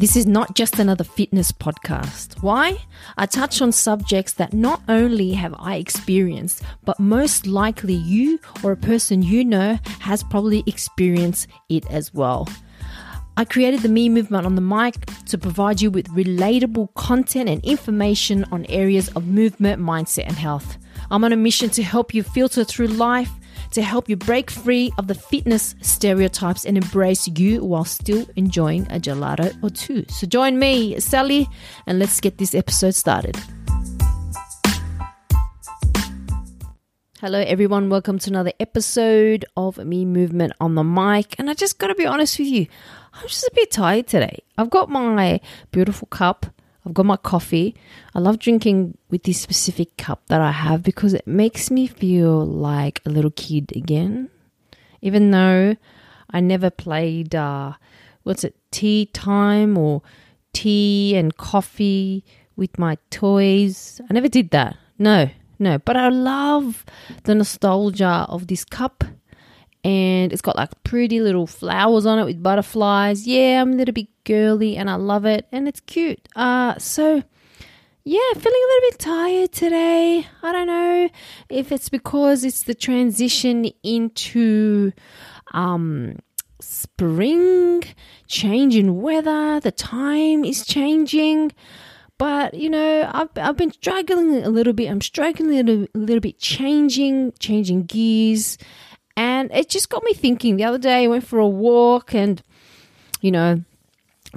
This is not just another fitness podcast. Why? I touch on subjects that not only have I experienced, but most likely you or a person you know has probably experienced it as well. I created the Me Movement on the mic to provide you with relatable content and information on areas of movement, mindset, and health. I'm on a mission to help you filter through life to help you break free of the fitness stereotypes and embrace you while still enjoying a gelato or two. So join me, Sally, and let's get this episode started. Hello, everyone. Welcome to another episode of Me Movement on the Mic. And I just got to be honest with you, I'm just a bit tired today. I've got my beautiful cup I've got my coffee. I love drinking with this specific cup that I have because it makes me feel like a little kid again. Even though I never played, uh, what's it, tea time or tea and coffee with my toys. I never did that. No, no. But I love the nostalgia of this cup and it's got like pretty little flowers on it with butterflies. Yeah, I'm a little bit girly and I love it and it's cute. Uh so yeah, feeling a little bit tired today. I don't know if it's because it's the transition into um spring, change in weather, the time is changing. But you know, I've I've been struggling a little bit. I'm struggling a little, a little bit, changing, changing gears, and it just got me thinking. The other day, I went for a walk, and you know,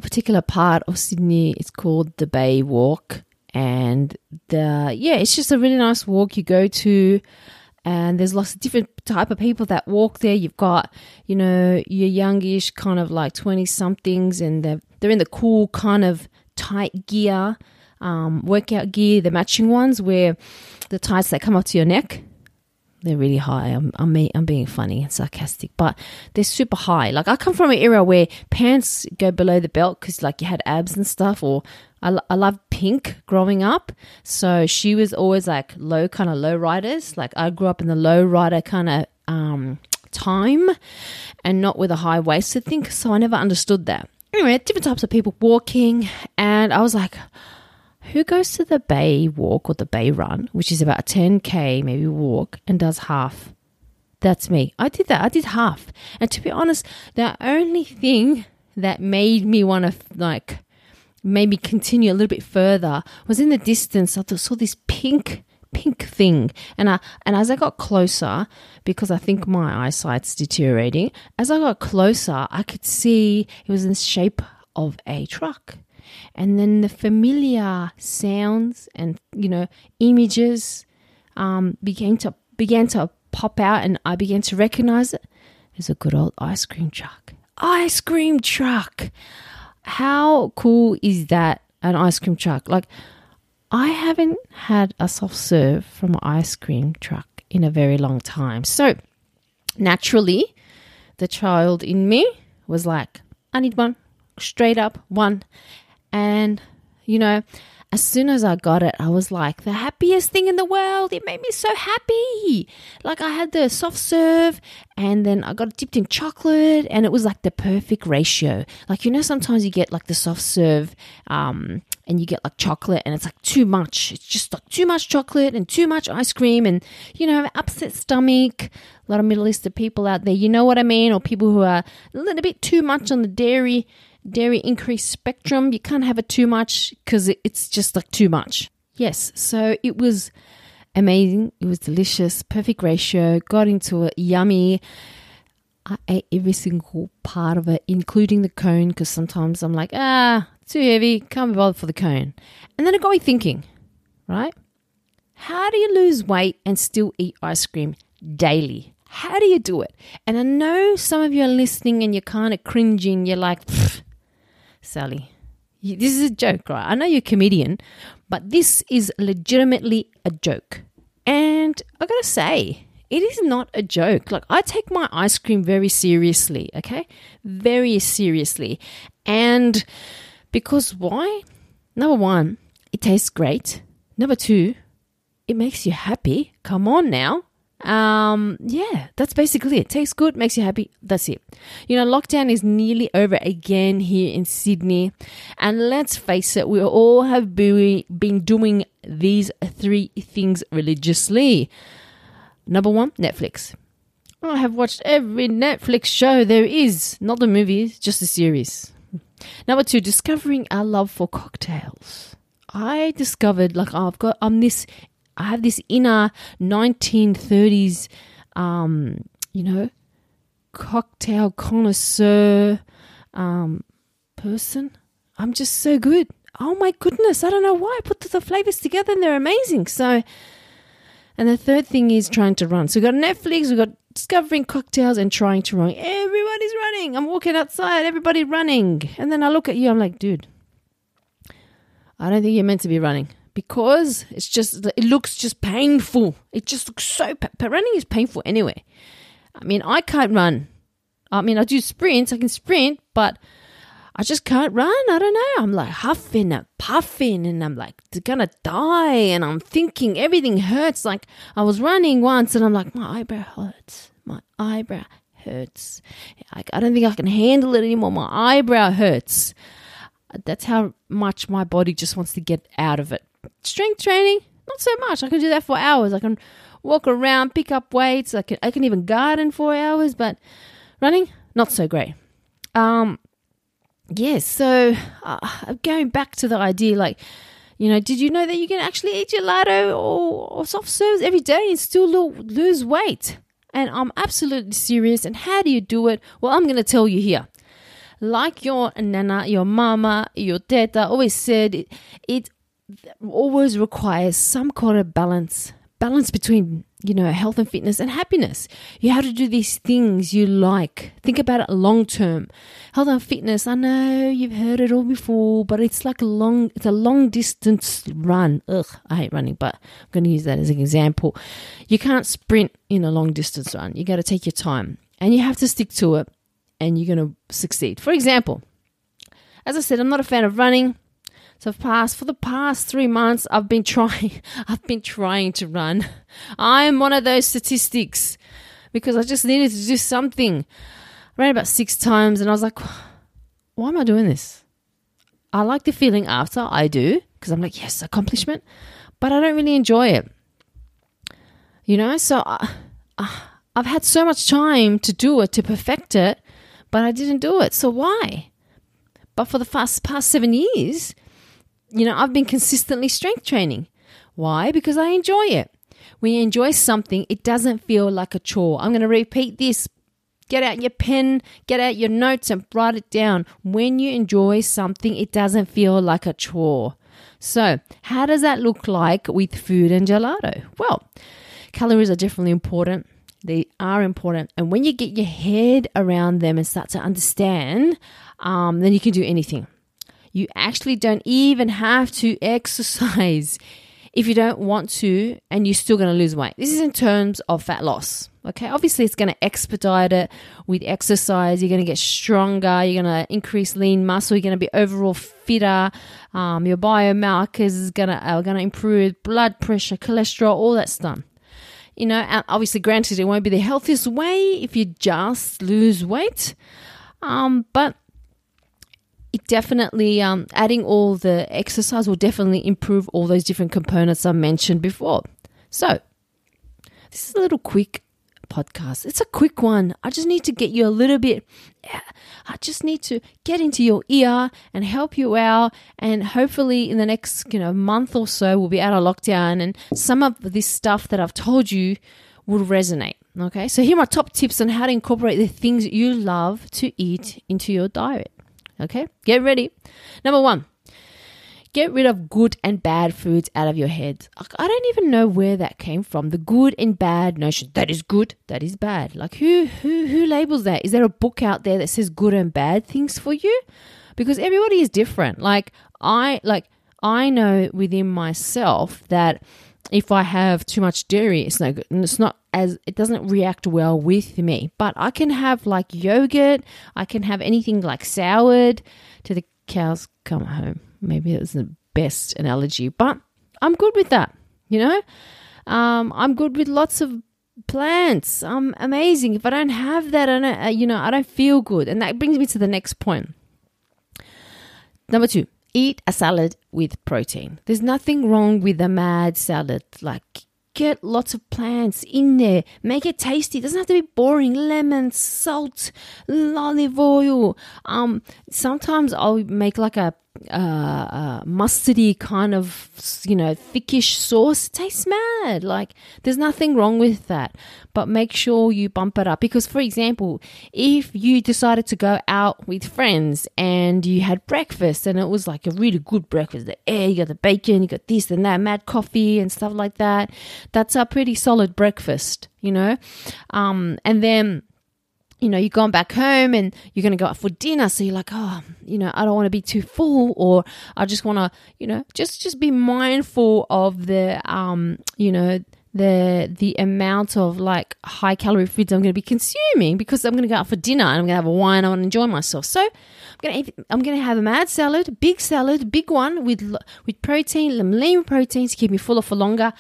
particular part of Sydney is called the Bay Walk, and the yeah, it's just a really nice walk you go to. And there's lots of different type of people that walk there. You've got, you know, your youngish kind of like twenty somethings, and they're they're in the cool kind of tight gear, um, workout gear, the matching ones where the tights that come up to your neck they're really high. I'm, I'm, I'm being funny and sarcastic, but they're super high. Like I come from an era where pants go below the belt because like you had abs and stuff. Or I, I love pink growing up, so she was always like low kind of low riders. Like I grew up in the low rider kind of um, time, and not with a high waisted thing. So I never understood that. Anyway, different types of people walking, and I was like who goes to the Bay Walk or the Bay Run, which is about a 10k maybe walk, and does half? That's me. I did that. I did half. And to be honest, the only thing that made me want to like maybe continue a little bit further was in the distance. I saw this pink pink thing and I and as I got closer because I think my eyesight's deteriorating as I got closer I could see it was in the shape of a truck and then the familiar sounds and you know images um, began to began to pop out, and I began to recognize it as a good old ice cream truck. Ice cream truck. How cool is that? An ice cream truck. Like I haven't had a soft serve from an ice cream truck in a very long time. So naturally, the child in me was like, I need one, straight up one. And, you know, as soon as I got it, I was like, the happiest thing in the world. It made me so happy. Like, I had the soft serve and then I got it dipped in chocolate and it was like the perfect ratio. Like, you know, sometimes you get like the soft serve um, and you get like chocolate and it's like too much. It's just like too much chocolate and too much ice cream and, you know, upset stomach. A lot of Middle Eastern people out there, you know what I mean? Or people who are a little bit too much on the dairy dairy increase spectrum. You can't have it too much because it's just like too much. Yes, so it was amazing. It was delicious, perfect ratio. Got into it, yummy. I ate every single part of it, including the cone, because sometimes I'm like, ah, too heavy, can't be bothered for the cone. And then it got me thinking, right? How do you lose weight and still eat ice cream daily? How do you do it? And I know some of you are listening and you're kind of cringing. You're like, Sally, This is a joke, right? I know you're a comedian, but this is legitimately a joke. And I gotta say, it is not a joke. Like, I take my ice cream very seriously, okay? Very seriously. And because why? Number one, it tastes great. Number two, it makes you happy. Come on now. Um, yeah, that's basically it. Tastes good, makes you happy. That's it. You know, lockdown is nearly over again here in Sydney. And let's face it, we all have been doing these three things religiously. Number one, Netflix. I have watched every Netflix show there is, not the movies, just the series. Number two, discovering our love for cocktails. I discovered like I've got I'm this I have this inner 1930s, um, you know, cocktail connoisseur um, person. I'm just so good. Oh my goodness, I don't know why I put the flavors together and they're amazing. So, and the third thing is trying to run. So we've got Netflix, we've got discovering cocktails and trying to run. Everybody's running. I'm walking outside, everybody running. And then I look at you, I'm like, dude, I don't think you're meant to be running because it's just it looks just painful. It just looks so But running is painful anyway. I mean, I can't run. I mean, I do sprints. I can sprint, but I just can't run. I don't know. I'm like huffing and puffing, and I'm like gonna die. And I'm thinking everything hurts. Like I was running once, and I'm like my eyebrow hurts. My eyebrow hurts. Like I don't think I can handle it anymore. My eyebrow hurts. That's how much my body just wants to get out of it. Strength training, not so much. I can do that for hours. I can walk around, pick up weights. I can I can even garden for hours, but running, not so great. Um, yes. So uh, going back to the idea, like, you know, did you know that you can actually eat gelato or, or soft serves every day and still lo- lose weight? And I'm absolutely serious. And how do you do it? Well, I'm going to tell you here like your nana, your mama, your teta always said, it, it always requires some kind of balance balance between you know health and fitness and happiness. You have to do these things you like. Think about it long term health and fitness i know you've heard it all before but it's like a long it's a long distance run. Ugh i hate running but i'm going to use that as an example. You can't sprint in a long distance run. You got to take your time and you have to stick to it and you're going to succeed. For example as i said i'm not a fan of running so past for the past three months, I've been trying. I've been trying to run. I am one of those statistics because I just needed to do something. I ran about six times, and I was like, "Why am I doing this?" I like the feeling after I do because I'm like, "Yes, accomplishment," but I don't really enjoy it. You know, so I, I've had so much time to do it to perfect it, but I didn't do it. So why? But for the past past seven years, you know, I've been consistently strength training. Why? Because I enjoy it. When you enjoy something, it doesn't feel like a chore. I'm going to repeat this. Get out your pen, get out your notes, and write it down. When you enjoy something, it doesn't feel like a chore. So, how does that look like with food and gelato? Well, calories are definitely important. They are important. And when you get your head around them and start to understand, um, then you can do anything. You actually don't even have to exercise if you don't want to, and you're still going to lose weight. This is in terms of fat loss. Okay, obviously, it's going to expedite it with exercise. You're going to get stronger. You're going to increase lean muscle. You're going to be overall fitter. Um, your biomarkers is going to are going to improve blood pressure, cholesterol, all that stuff. You know, obviously, granted, it won't be the healthiest way if you just lose weight. Um, but it definitely um, adding all the exercise will definitely improve all those different components I mentioned before. So, this is a little quick podcast. It's a quick one. I just need to get you a little bit. I just need to get into your ear and help you out. And hopefully, in the next you know month or so, we'll be out of lockdown, and some of this stuff that I've told you will resonate. Okay, so here are my top tips on how to incorporate the things you love to eat into your diet. Okay, get ready. Number one, get rid of good and bad foods out of your head. I don't even know where that came from. The good and bad notion. That is good, that is bad. Like who who who labels that? Is there a book out there that says good and bad things for you? because everybody is different. Like I like I know within myself that if I have too much dairy, it's no good. And it's not as it doesn't react well with me. But I can have like yogurt. I can have anything like soured to the cows come home. Maybe it's the best analogy, but I'm good with that. You know, um, I'm good with lots of plants. I'm amazing. If I don't have that, I don't, uh, you know, I don't feel good. And that brings me to the next point. Number two, eat a salad with protein. There's nothing wrong with a mad salad. Like, get lots of plants in there. Make it tasty. It doesn't have to be boring. Lemon, salt, olive oil. Um, sometimes I'll make like a uh, uh, mustardy kind of, you know, thickish sauce. It tastes mad. Like, there's nothing wrong with that. But make sure you bump it up. Because, for example, if you decided to go out with friends and you had breakfast and it was like a really good breakfast, the egg you got the bacon, you got this and that, mad coffee and stuff like that, that's a pretty solid breakfast, you know? Um, and then you know, you're going back home and you're going to go out for dinner. So you're like, oh, you know, I don't want to be too full, or I just want to, you know, just just be mindful of the, um, you know, the the amount of like high calorie foods I'm going to be consuming because I'm going to go out for dinner and I'm going to have a wine. I want to enjoy myself. So I'm going to eat, I'm going to have a mad salad, big salad, big one with with protein, lean protein to keep me fuller for longer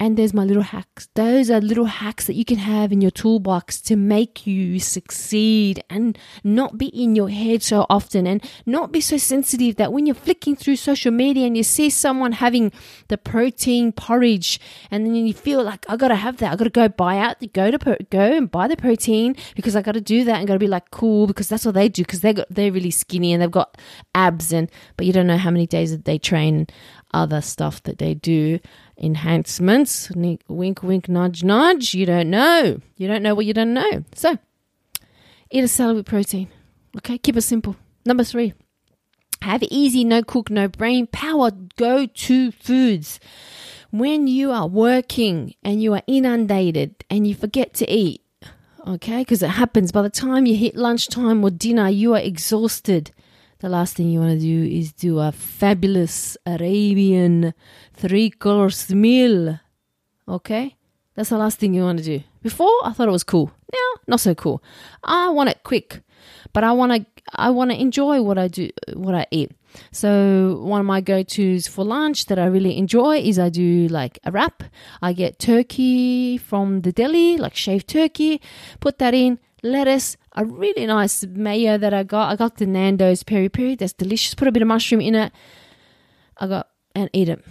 and there's my little hacks. Those are little hacks that you can have in your toolbox to make you succeed and not be in your head so often and not be so sensitive that when you're flicking through social media and you see someone having the protein porridge and then you feel like I gotta have that. I gotta go buy out, go to go and buy the protein because I gotta do that and gotta be like cool because that's what they do because they got they're really skinny and they've got abs and but you don't know how many days that they train other stuff that they do enhancements. Wink, wink, nudge, nudge. You don't know. You don't know what you don't know. So, eat a salad with protein. Okay, keep it simple. Number three, have easy, no cook, no brain power go to foods. When you are working and you are inundated and you forget to eat, okay, because it happens by the time you hit lunchtime or dinner, you are exhausted the last thing you want to do is do a fabulous Arabian three course meal. Okay? That's the last thing you want to do. Before, I thought it was cool. Now, not so cool. I want it quick, but I want to I want to enjoy what I do, what I eat. So one of my go-tos for lunch that I really enjoy is I do like a wrap. I get turkey from the deli, like shaved turkey, put that in, lettuce, a really nice mayo that I got. I got the Nando's peri peri. That's delicious. Put a bit of mushroom in it. I got and eat it.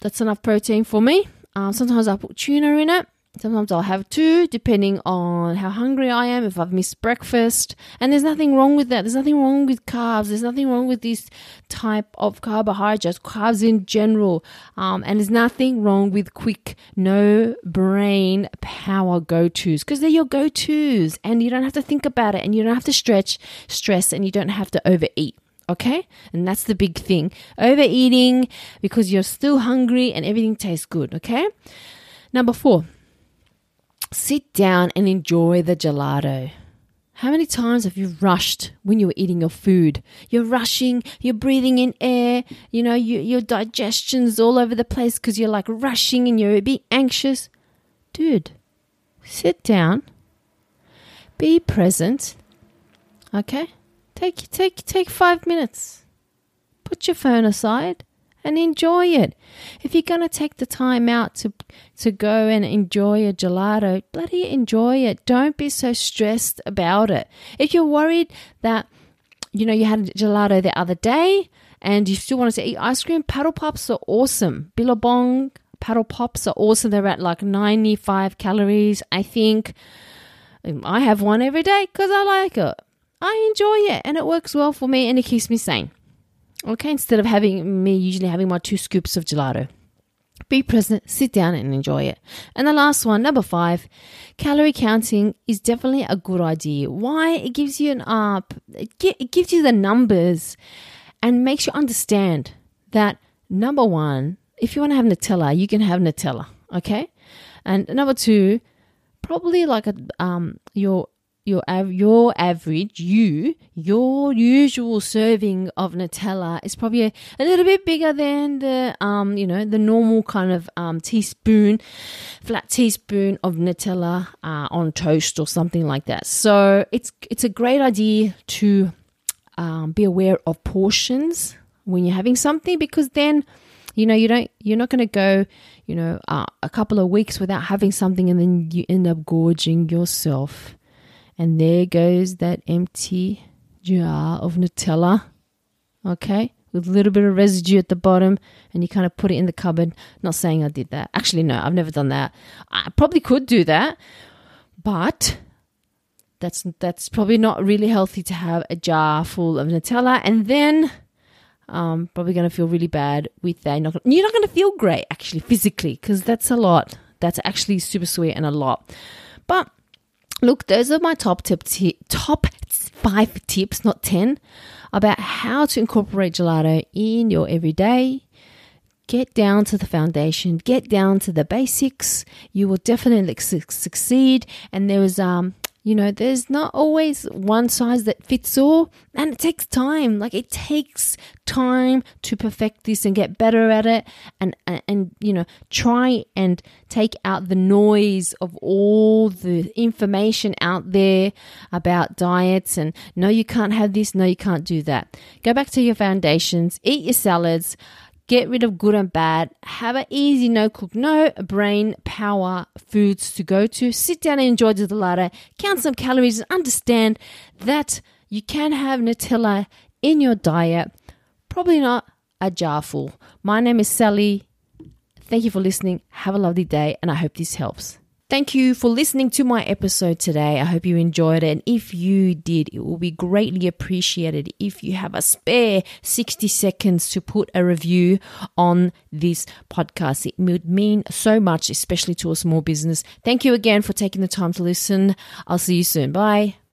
That's enough protein for me. Um, sometimes I put tuna in it. Sometimes I'll have two, depending on how hungry I am, if I've missed breakfast. And there's nothing wrong with that. There's nothing wrong with carbs. There's nothing wrong with this type of carbohydrates, carbs in general. Um, and there's nothing wrong with quick, no brain power go tos because they're your go tos and you don't have to think about it and you don't have to stretch, stress, and you don't have to overeat. Okay? And that's the big thing. Overeating because you're still hungry and everything tastes good. Okay? Number four Sit down and enjoy the gelato. How many times have you rushed when you were eating your food? You're rushing, you're breathing in air, you know, you, your digestion's all over the place because you're like rushing and you're bit anxious. Dude, sit down, be present, okay? Take, take, take five minutes. Put your phone aside and enjoy it. If you're going to take the time out to to go and enjoy a gelato, bloody enjoy it. Don't be so stressed about it. If you're worried that you know you had a gelato the other day and you still wanted to eat ice cream, paddle pops are awesome. Billabong paddle pops are awesome. They're at like 95 calories, I think. Um, I have one every day because I like it. I enjoy it and it works well for me and it keeps me sane. Okay, instead of having me usually having my two scoops of gelato. Be present, sit down and enjoy it. And the last one, number five, calorie counting is definitely a good idea. Why? It gives you an up, it gives you the numbers and makes you understand that number one, if you want to have Nutella, you can have Nutella, okay? And number two, probably like a um your your your average you your usual serving of Nutella is probably a, a little bit bigger than the um you know the normal kind of um teaspoon flat teaspoon of Nutella uh, on toast or something like that. So it's it's a great idea to um, be aware of portions when you're having something because then you know you don't you're not going to go you know uh, a couple of weeks without having something and then you end up gorging yourself and there goes that empty jar of Nutella. Okay? With a little bit of residue at the bottom, and you kind of put it in the cupboard. Not saying I did that. Actually, no, I've never done that. I probably could do that, but that's that's probably not really healthy to have a jar full of Nutella and then um, probably going to feel really bad with that. You're not, you're not going to feel great actually physically because that's a lot. That's actually super sweet and a lot. But Look, those are my top tip t- top five tips, not ten, about how to incorporate gelato in your everyday. Get down to the foundation, get down to the basics. You will definitely su- succeed. And there was um you know, there's not always one size that fits all, and it takes time. Like it takes time to perfect this and get better at it, and and, and you know, try and take out the noise of all the information out there about diets and no, you can't have this, no, you can't do that. Go back to your foundations, eat your salads Get rid of good and bad. Have an easy, no cook, no brain power foods to go to. Sit down and enjoy the gelato. Count some calories and understand that you can have Nutella in your diet. Probably not a jar full. My name is Sally. Thank you for listening. Have a lovely day, and I hope this helps. Thank you for listening to my episode today. I hope you enjoyed it. And if you did, it will be greatly appreciated if you have a spare 60 seconds to put a review on this podcast. It would mean so much, especially to a small business. Thank you again for taking the time to listen. I'll see you soon. Bye.